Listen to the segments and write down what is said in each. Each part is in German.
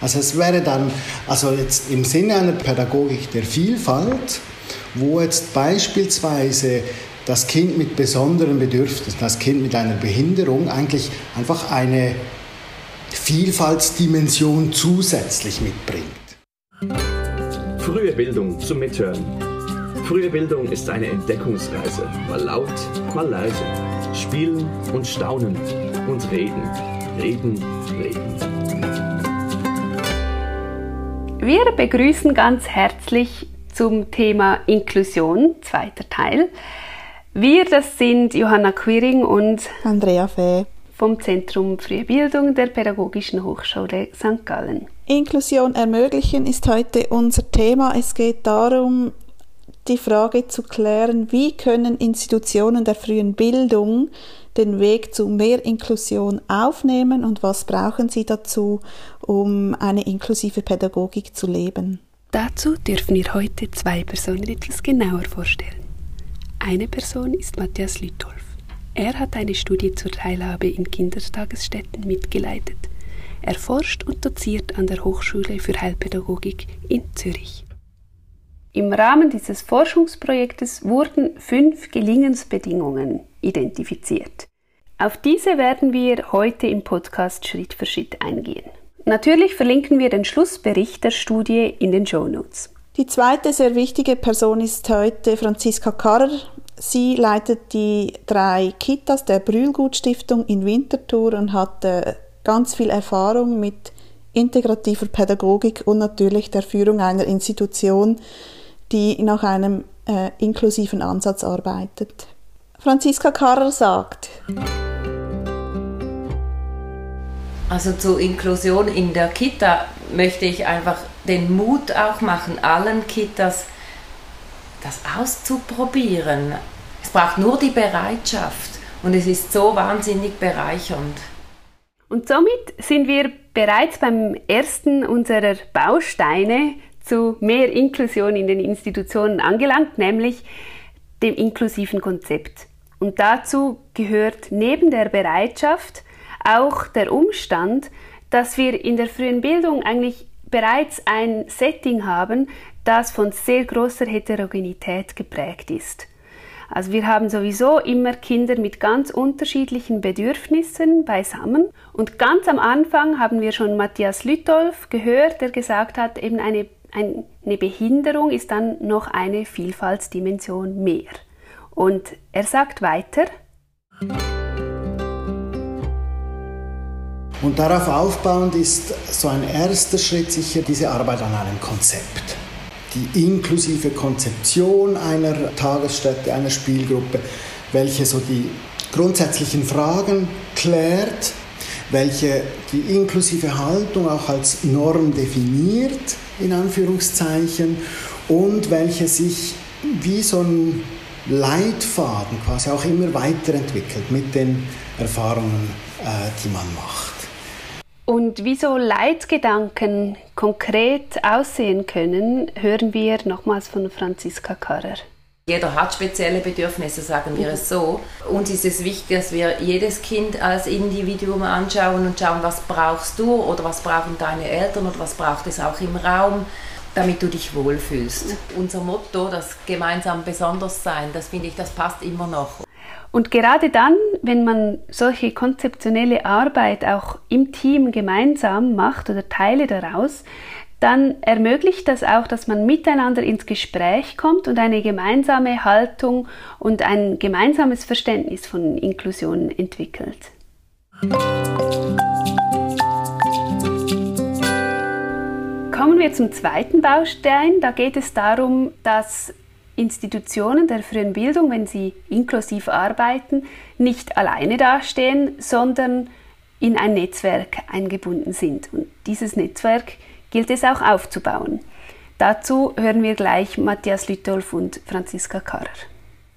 Also es wäre dann, also jetzt im Sinne einer Pädagogik der Vielfalt, wo jetzt beispielsweise das Kind mit besonderen Bedürfnissen, das Kind mit einer Behinderung eigentlich einfach eine Vielfaltsdimension zusätzlich mitbringt. Frühe Bildung zum Mithören. Frühe Bildung ist eine Entdeckungsreise, mal laut, mal leise. Spielen und staunen und reden, reden, reden. Wir begrüßen ganz herzlich zum Thema Inklusion, zweiter Teil. Wir, das sind Johanna Quiring und Andrea Fee vom Zentrum Frühe Bildung der Pädagogischen Hochschule St. Gallen. Inklusion ermöglichen ist heute unser Thema. Es geht darum, die Frage zu klären, wie können Institutionen der frühen Bildung den Weg zu mehr Inklusion aufnehmen und was brauchen sie dazu, um eine inklusive Pädagogik zu leben. Dazu dürfen wir heute zwei Personen etwas genauer vorstellen. Eine Person ist Matthias Lütolf. Er hat eine Studie zur Teilhabe in Kindertagesstätten mitgeleitet. Er forscht und doziert an der Hochschule für Heilpädagogik in Zürich. Im Rahmen dieses Forschungsprojektes wurden fünf Gelingensbedingungen identifiziert. Auf diese werden wir heute im Podcast Schritt für Schritt eingehen. Natürlich verlinken wir den Schlussbericht der Studie in den Show Notes. Die zweite sehr wichtige Person ist heute Franziska Karrer. Sie leitet die drei Kitas der Brühlgut Stiftung in Winterthur und hat äh, ganz viel Erfahrung mit integrativer Pädagogik und natürlich der Führung einer Institution, die nach einem äh, inklusiven Ansatz arbeitet. Franziska Karrer sagt, also zur Inklusion in der Kita möchte ich einfach den Mut auch machen, allen Kitas das auszuprobieren. Es braucht nur die Bereitschaft und es ist so wahnsinnig bereichernd. Und somit sind wir bereits beim ersten unserer Bausteine zu mehr Inklusion in den Institutionen angelangt, nämlich dem inklusiven Konzept. Und dazu gehört neben der Bereitschaft auch der Umstand, dass wir in der frühen Bildung eigentlich bereits ein Setting haben, das von sehr großer Heterogenität geprägt ist. Also wir haben sowieso immer Kinder mit ganz unterschiedlichen Bedürfnissen beisammen. Und ganz am Anfang haben wir schon Matthias Lütolf gehört, der gesagt hat, eben eine, eine Behinderung ist dann noch eine Vielfaltsdimension mehr. Und er sagt weiter, und darauf aufbauend ist so ein erster Schritt sicher diese Arbeit an einem Konzept. Die inklusive Konzeption einer Tagesstätte, einer Spielgruppe, welche so die grundsätzlichen Fragen klärt, welche die inklusive Haltung auch als Norm definiert, in Anführungszeichen, und welche sich wie so ein Leitfaden quasi auch immer weiterentwickelt mit den Erfahrungen, äh, die man macht. Und wie so Leitgedanken konkret aussehen können, hören wir nochmals von Franziska Karrer. Jeder hat spezielle Bedürfnisse, sagen wir es so. Uns ist es wichtig, dass wir jedes Kind als Individuum anschauen und schauen, was brauchst du oder was brauchen deine Eltern oder was braucht es auch im Raum, damit du dich wohlfühlst. Unser Motto, das gemeinsam besonders sein, das finde ich, das passt immer noch. Und gerade dann, wenn man solche konzeptionelle Arbeit auch im Team gemeinsam macht oder Teile daraus, dann ermöglicht das auch, dass man miteinander ins Gespräch kommt und eine gemeinsame Haltung und ein gemeinsames Verständnis von Inklusion entwickelt. Kommen wir zum zweiten Baustein. Da geht es darum, dass Institutionen der frühen Bildung, wenn sie inklusiv arbeiten, nicht alleine dastehen, sondern in ein Netzwerk eingebunden sind. Und dieses Netzwerk gilt es auch aufzubauen. Dazu hören wir gleich Matthias Lütolf und Franziska Karrer.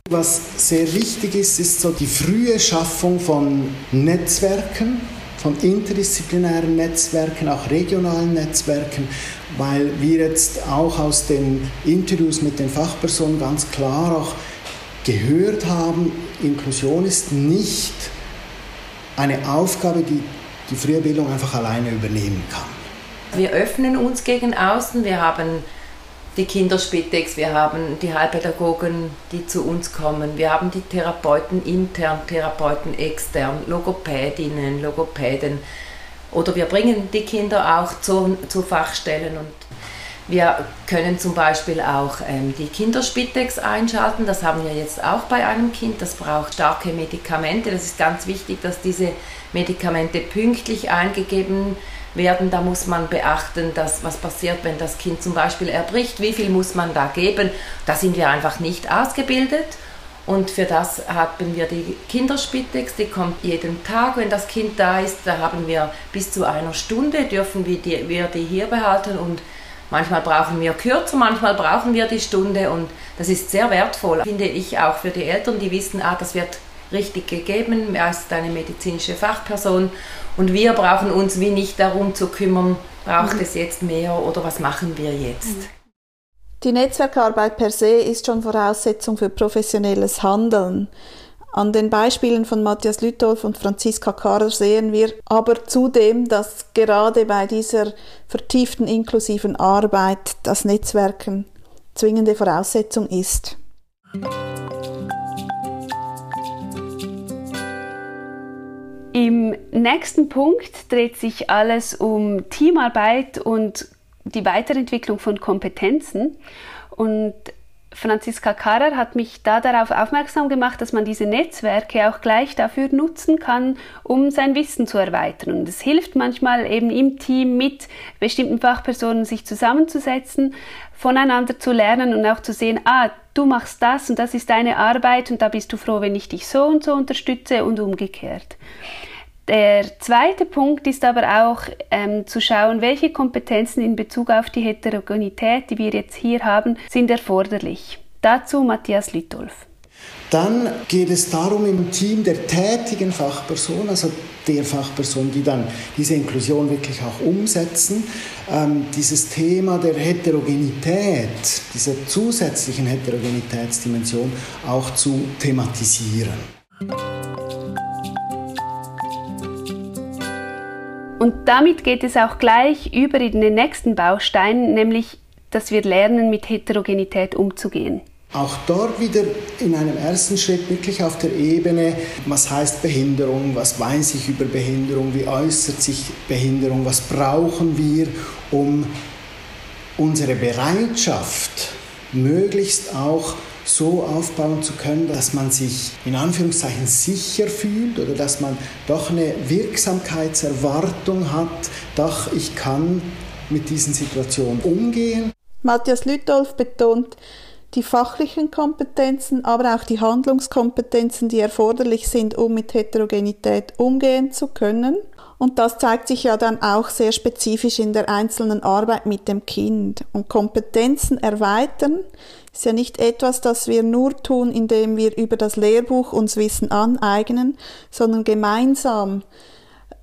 Was sehr wichtig ist, ist so die frühe Schaffung von Netzwerken, von interdisziplinären Netzwerken, auch regionalen Netzwerken, weil wir jetzt auch aus den Interviews mit den Fachpersonen ganz klar auch gehört haben, Inklusion ist nicht eine Aufgabe, die die frühe Bildung einfach alleine übernehmen kann. Wir öffnen uns gegen außen. Wir haben die Kinderspitex, wir haben die Heilpädagogen, die zu uns kommen, wir haben die Therapeuten intern, Therapeuten extern, Logopädinnen, Logopäden oder wir bringen die Kinder auch zu, zu Fachstellen und wir können zum Beispiel auch ähm, die Kinderspitex einschalten. Das haben wir jetzt auch bei einem Kind. Das braucht starke Medikamente. Das ist ganz wichtig, dass diese Medikamente pünktlich eingegeben werden. Da muss man beachten, dass was passiert, wenn das Kind zum Beispiel erbricht. Wie viel muss man da geben? Da sind wir einfach nicht ausgebildet. Und für das haben wir die Kinderspitex, die kommt jeden Tag, wenn das Kind da ist. Da haben wir bis zu einer Stunde, dürfen wir die, wir die hier behalten und manchmal brauchen wir kürzer, manchmal brauchen wir die Stunde und das ist sehr wertvoll, finde ich auch für die Eltern, die wissen, ah, das wird richtig gegeben, er ist eine medizinische Fachperson und wir brauchen uns wie nicht darum zu kümmern, braucht mhm. es jetzt mehr oder was machen wir jetzt. Die Netzwerkarbeit per se ist schon Voraussetzung für professionelles Handeln. An den Beispielen von Matthias Lütolf und Franziska Karer sehen wir aber zudem, dass gerade bei dieser vertieften inklusiven Arbeit das Netzwerken zwingende Voraussetzung ist. Im nächsten Punkt dreht sich alles um Teamarbeit und die Weiterentwicklung von Kompetenzen. Und Franziska Karrer hat mich da darauf aufmerksam gemacht, dass man diese Netzwerke auch gleich dafür nutzen kann, um sein Wissen zu erweitern. Und es hilft manchmal eben im Team mit bestimmten Fachpersonen sich zusammenzusetzen, voneinander zu lernen und auch zu sehen, ah, du machst das und das ist deine Arbeit und da bist du froh, wenn ich dich so und so unterstütze und umgekehrt. Der zweite Punkt ist aber auch ähm, zu schauen, welche Kompetenzen in Bezug auf die Heterogenität, die wir jetzt hier haben, sind erforderlich. Dazu Matthias Littolf. Dann geht es darum, im Team der tätigen Fachperson, also der Fachperson, die dann diese Inklusion wirklich auch umsetzen, ähm, dieses Thema der Heterogenität, dieser zusätzlichen Heterogenitätsdimension auch zu thematisieren. Und damit geht es auch gleich über in den nächsten Baustein, nämlich, dass wir lernen, mit Heterogenität umzugehen. Auch dort wieder in einem ersten Schritt wirklich auf der Ebene, was heißt Behinderung, was weiß ich über Behinderung, wie äußert sich Behinderung, was brauchen wir, um unsere Bereitschaft möglichst auch so aufbauen zu können, dass man sich in Anführungszeichen sicher fühlt oder dass man doch eine Wirksamkeitserwartung hat, doch ich kann mit diesen Situationen umgehen. Matthias Lütolf betont die fachlichen Kompetenzen, aber auch die Handlungskompetenzen, die erforderlich sind, um mit Heterogenität umgehen zu können. Und das zeigt sich ja dann auch sehr spezifisch in der einzelnen Arbeit mit dem Kind. Und Kompetenzen erweitern ist ja nicht etwas, das wir nur tun, indem wir über das Lehrbuch uns Wissen aneignen, sondern gemeinsam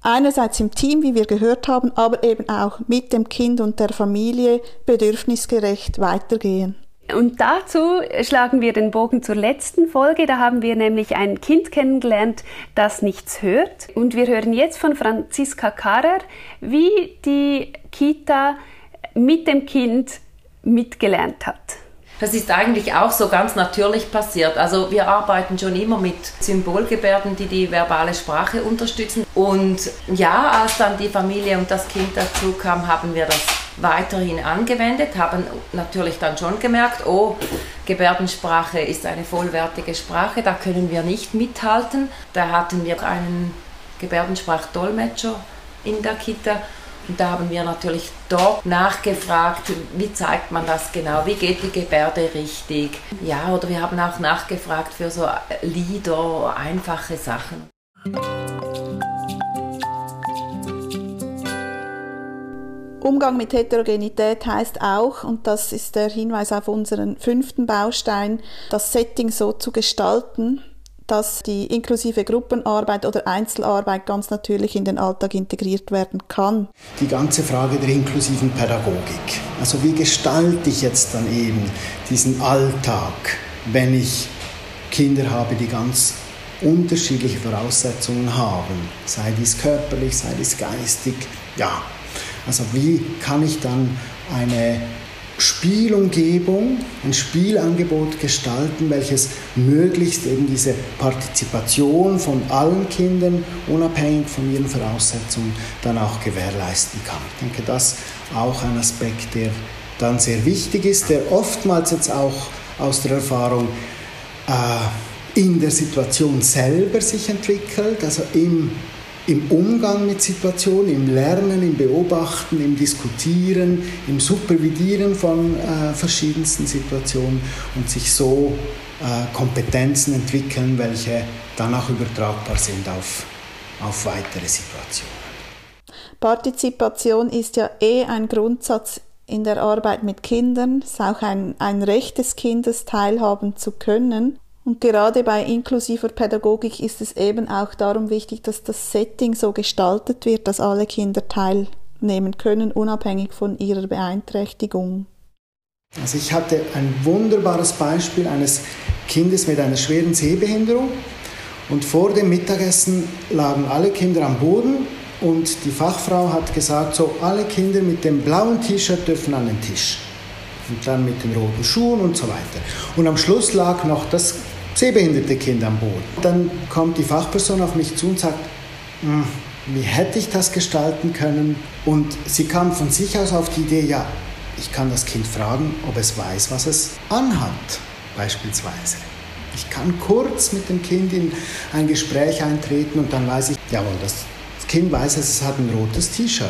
einerseits im Team, wie wir gehört haben, aber eben auch mit dem Kind und der Familie bedürfnisgerecht weitergehen. Und dazu schlagen wir den Bogen zur letzten Folge. Da haben wir nämlich ein Kind kennengelernt, das nichts hört. Und wir hören jetzt von Franziska Karrer, wie die Kita mit dem Kind mitgelernt hat. Das ist eigentlich auch so ganz natürlich passiert. Also wir arbeiten schon immer mit Symbolgebärden, die die verbale Sprache unterstützen. Und ja, als dann die Familie und das Kind dazu kam, haben wir das weiterhin angewendet, haben natürlich dann schon gemerkt, oh, Gebärdensprache ist eine vollwertige Sprache, da können wir nicht mithalten. Da hatten wir einen Gebärdensprachdolmetscher in der Kita und da haben wir natürlich dort nachgefragt, wie zeigt man das genau, wie geht die Gebärde richtig. Ja, oder wir haben auch nachgefragt für so Lieder, einfache Sachen. Umgang mit Heterogenität heißt auch, und das ist der Hinweis auf unseren fünften Baustein, das Setting so zu gestalten, dass die inklusive Gruppenarbeit oder Einzelarbeit ganz natürlich in den Alltag integriert werden kann. Die ganze Frage der inklusiven Pädagogik. Also wie gestalte ich jetzt dann eben diesen Alltag, wenn ich Kinder habe, die ganz unterschiedliche Voraussetzungen haben, sei dies körperlich, sei dies geistig, ja, Also wie kann ich dann eine Spielumgebung, ein Spielangebot gestalten, welches möglichst eben diese Partizipation von allen Kindern, unabhängig von ihren Voraussetzungen, dann auch gewährleisten kann. Ich denke, das ist auch ein Aspekt, der dann sehr wichtig ist, der oftmals jetzt auch aus der Erfahrung äh, in der Situation selber sich entwickelt, also im im Umgang mit Situationen, im Lernen, im Beobachten, im Diskutieren, im Supervidieren von äh, verschiedensten Situationen und sich so äh, Kompetenzen entwickeln, welche dann auch übertragbar sind auf, auf weitere Situationen. Partizipation ist ja eh ein Grundsatz in der Arbeit mit Kindern. Es ist auch ein, ein Recht des Kindes, teilhaben zu können. Und gerade bei inklusiver Pädagogik ist es eben auch darum wichtig, dass das Setting so gestaltet wird, dass alle Kinder teilnehmen können, unabhängig von ihrer Beeinträchtigung. Also ich hatte ein wunderbares Beispiel eines Kindes mit einer schweren Sehbehinderung und vor dem Mittagessen lagen alle Kinder am Boden und die Fachfrau hat gesagt, so alle Kinder mit dem blauen T-Shirt dürfen an den Tisch und dann mit den roten Schuhen und so weiter. Und am Schluss lag noch das sehbehinderte Kind am Boden. Dann kommt die Fachperson auf mich zu und sagt, hm, wie hätte ich das gestalten können? Und sie kam von sich aus auf die Idee, ja, ich kann das Kind fragen, ob es weiß, was es anhat, beispielsweise. Ich kann kurz mit dem Kind in ein Gespräch eintreten und dann weiß ich, jawohl, das Kind weiß, es hat ein rotes T-Shirt.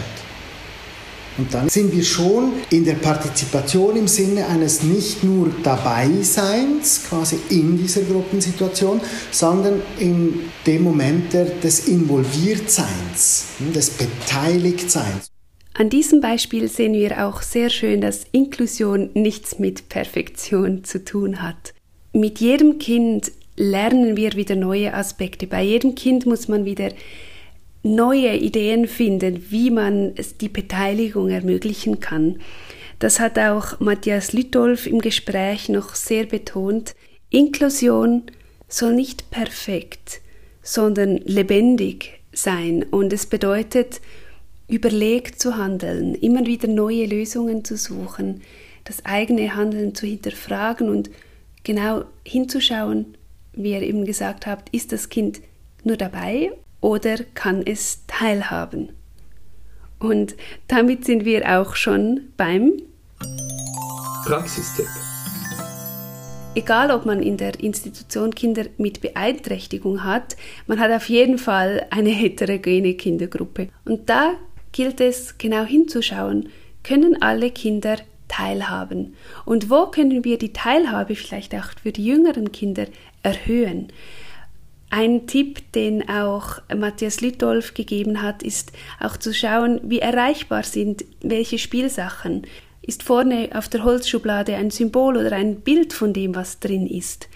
Und dann sind wir schon in der Partizipation im Sinne eines nicht nur Dabeiseins, quasi in dieser Gruppensituation, sondern in dem Moment des Involviertseins, des Beteiligtseins. An diesem Beispiel sehen wir auch sehr schön, dass Inklusion nichts mit Perfektion zu tun hat. Mit jedem Kind lernen wir wieder neue Aspekte. Bei jedem Kind muss man wieder neue Ideen finden, wie man die Beteiligung ermöglichen kann. Das hat auch Matthias Lütolf im Gespräch noch sehr betont. Inklusion soll nicht perfekt, sondern lebendig sein und es bedeutet, überlegt zu handeln, immer wieder neue Lösungen zu suchen, das eigene Handeln zu hinterfragen und genau hinzuschauen, wie ihr eben gesagt habt, ist das Kind nur dabei oder kann es teilhaben. Und damit sind wir auch schon beim Praxistipp. Egal, ob man in der Institution Kinder mit Beeinträchtigung hat, man hat auf jeden Fall eine heterogene Kindergruppe. Und da gilt es genau hinzuschauen, können alle Kinder teilhaben? Und wo können wir die Teilhabe vielleicht auch für die jüngeren Kinder erhöhen? Ein Tipp, den auch Matthias Lütolf gegeben hat, ist auch zu schauen, wie erreichbar sind welche Spielsachen. Ist vorne auf der Holzschublade ein Symbol oder ein Bild von dem, was drin ist?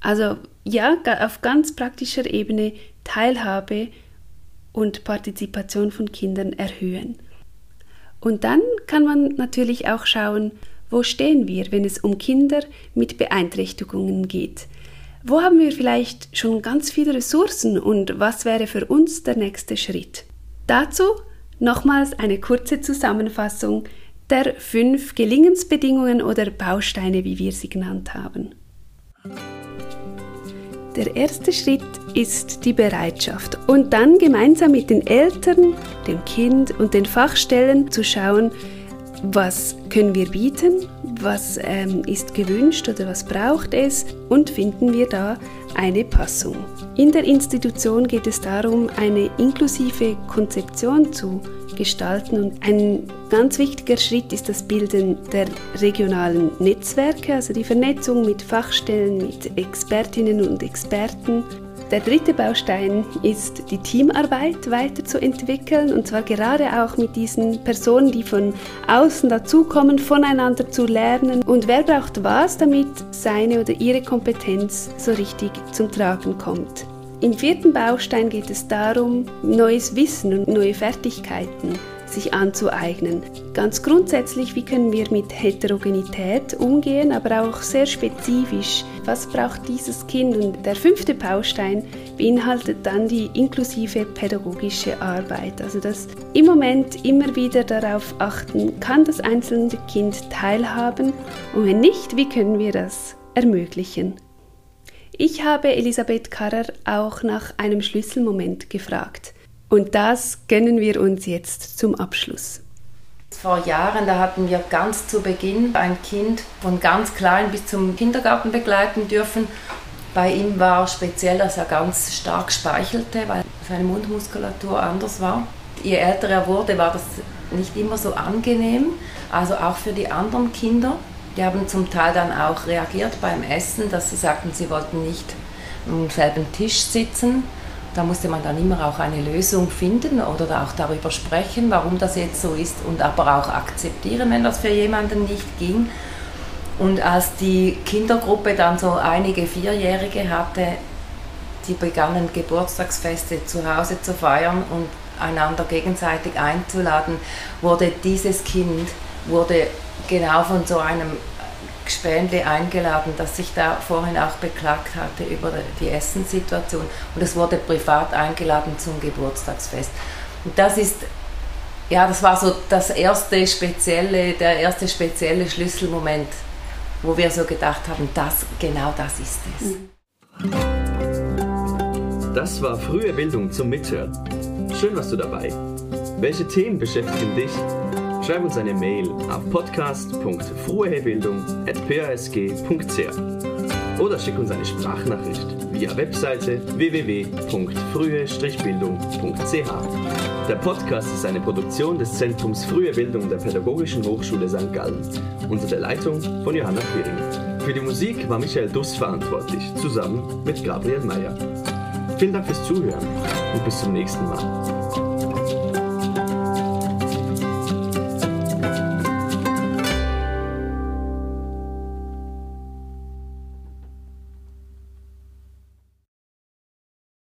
Also ja, auf ganz praktischer Ebene Teilhabe und Partizipation von Kindern erhöhen. Und dann kann man natürlich auch schauen, wo stehen wir, wenn es um Kinder mit Beeinträchtigungen geht. Wo haben wir vielleicht schon ganz viele Ressourcen und was wäre für uns der nächste Schritt? Dazu nochmals eine kurze Zusammenfassung der fünf Gelingensbedingungen oder Bausteine, wie wir sie genannt haben. Der erste Schritt ist die Bereitschaft und dann gemeinsam mit den Eltern, dem Kind und den Fachstellen zu schauen, was können wir bieten, was ähm, ist gewünscht oder was braucht es? Und finden wir da eine Passung. In der Institution geht es darum, eine inklusive Konzeption zu gestalten. Und ein ganz wichtiger Schritt ist das Bilden der regionalen Netzwerke, also die Vernetzung mit Fachstellen, mit Expertinnen und Experten der dritte Baustein ist die Teamarbeit weiterzuentwickeln und zwar gerade auch mit diesen Personen, die von außen dazukommen, voneinander zu lernen und wer braucht was, damit seine oder ihre Kompetenz so richtig zum Tragen kommt. Im vierten Baustein geht es darum, neues Wissen und neue Fertigkeiten sich anzueignen. Ganz grundsätzlich, wie können wir mit Heterogenität umgehen, aber auch sehr spezifisch, was braucht dieses Kind? Und der fünfte Baustein beinhaltet dann die inklusive pädagogische Arbeit. Also das im Moment immer wieder darauf achten, kann das einzelne Kind teilhaben und wenn nicht, wie können wir das ermöglichen? Ich habe Elisabeth Karrer auch nach einem Schlüsselmoment gefragt. Und das gönnen wir uns jetzt zum Abschluss. Vor Jahren, da hatten wir ganz zu Beginn ein Kind von ganz klein bis zum Kindergarten begleiten dürfen. Bei ihm war speziell, dass er ganz stark speichelte, weil seine Mundmuskulatur anders war. Je älter er wurde, war das nicht immer so angenehm, also auch für die anderen Kinder. Die haben zum Teil dann auch reagiert beim Essen, dass sie sagten, sie wollten nicht am selben Tisch sitzen. Da musste man dann immer auch eine Lösung finden oder auch darüber sprechen, warum das jetzt so ist und aber auch akzeptieren, wenn das für jemanden nicht ging. Und als die Kindergruppe dann so einige Vierjährige hatte, die begannen Geburtstagsfeste zu Hause zu feiern und einander gegenseitig einzuladen, wurde dieses Kind wurde genau von so einem Gespendli eingeladen, das sich da vorhin auch beklagt hatte über die Essenssituation. Und es wurde privat eingeladen zum Geburtstagsfest. Und das ist, ja, das war so das erste spezielle, der erste spezielle Schlüsselmoment, wo wir so gedacht haben, das, genau das ist es. Das war frühe Bildung zum Mithören. Schön warst du dabei. Welche Themen beschäftigen dich? Schreib uns eine Mail auf podcast.fruehebildung.pasg.ch oder schick uns eine Sprachnachricht via Webseite www.frühe-bildung.ch. Der Podcast ist eine Produktion des Zentrums Frühe Bildung der Pädagogischen Hochschule St. Gallen unter der Leitung von Johanna Quiring. Für die Musik war Michael Duss verantwortlich, zusammen mit Gabriel Meyer. Vielen Dank fürs Zuhören und bis zum nächsten Mal.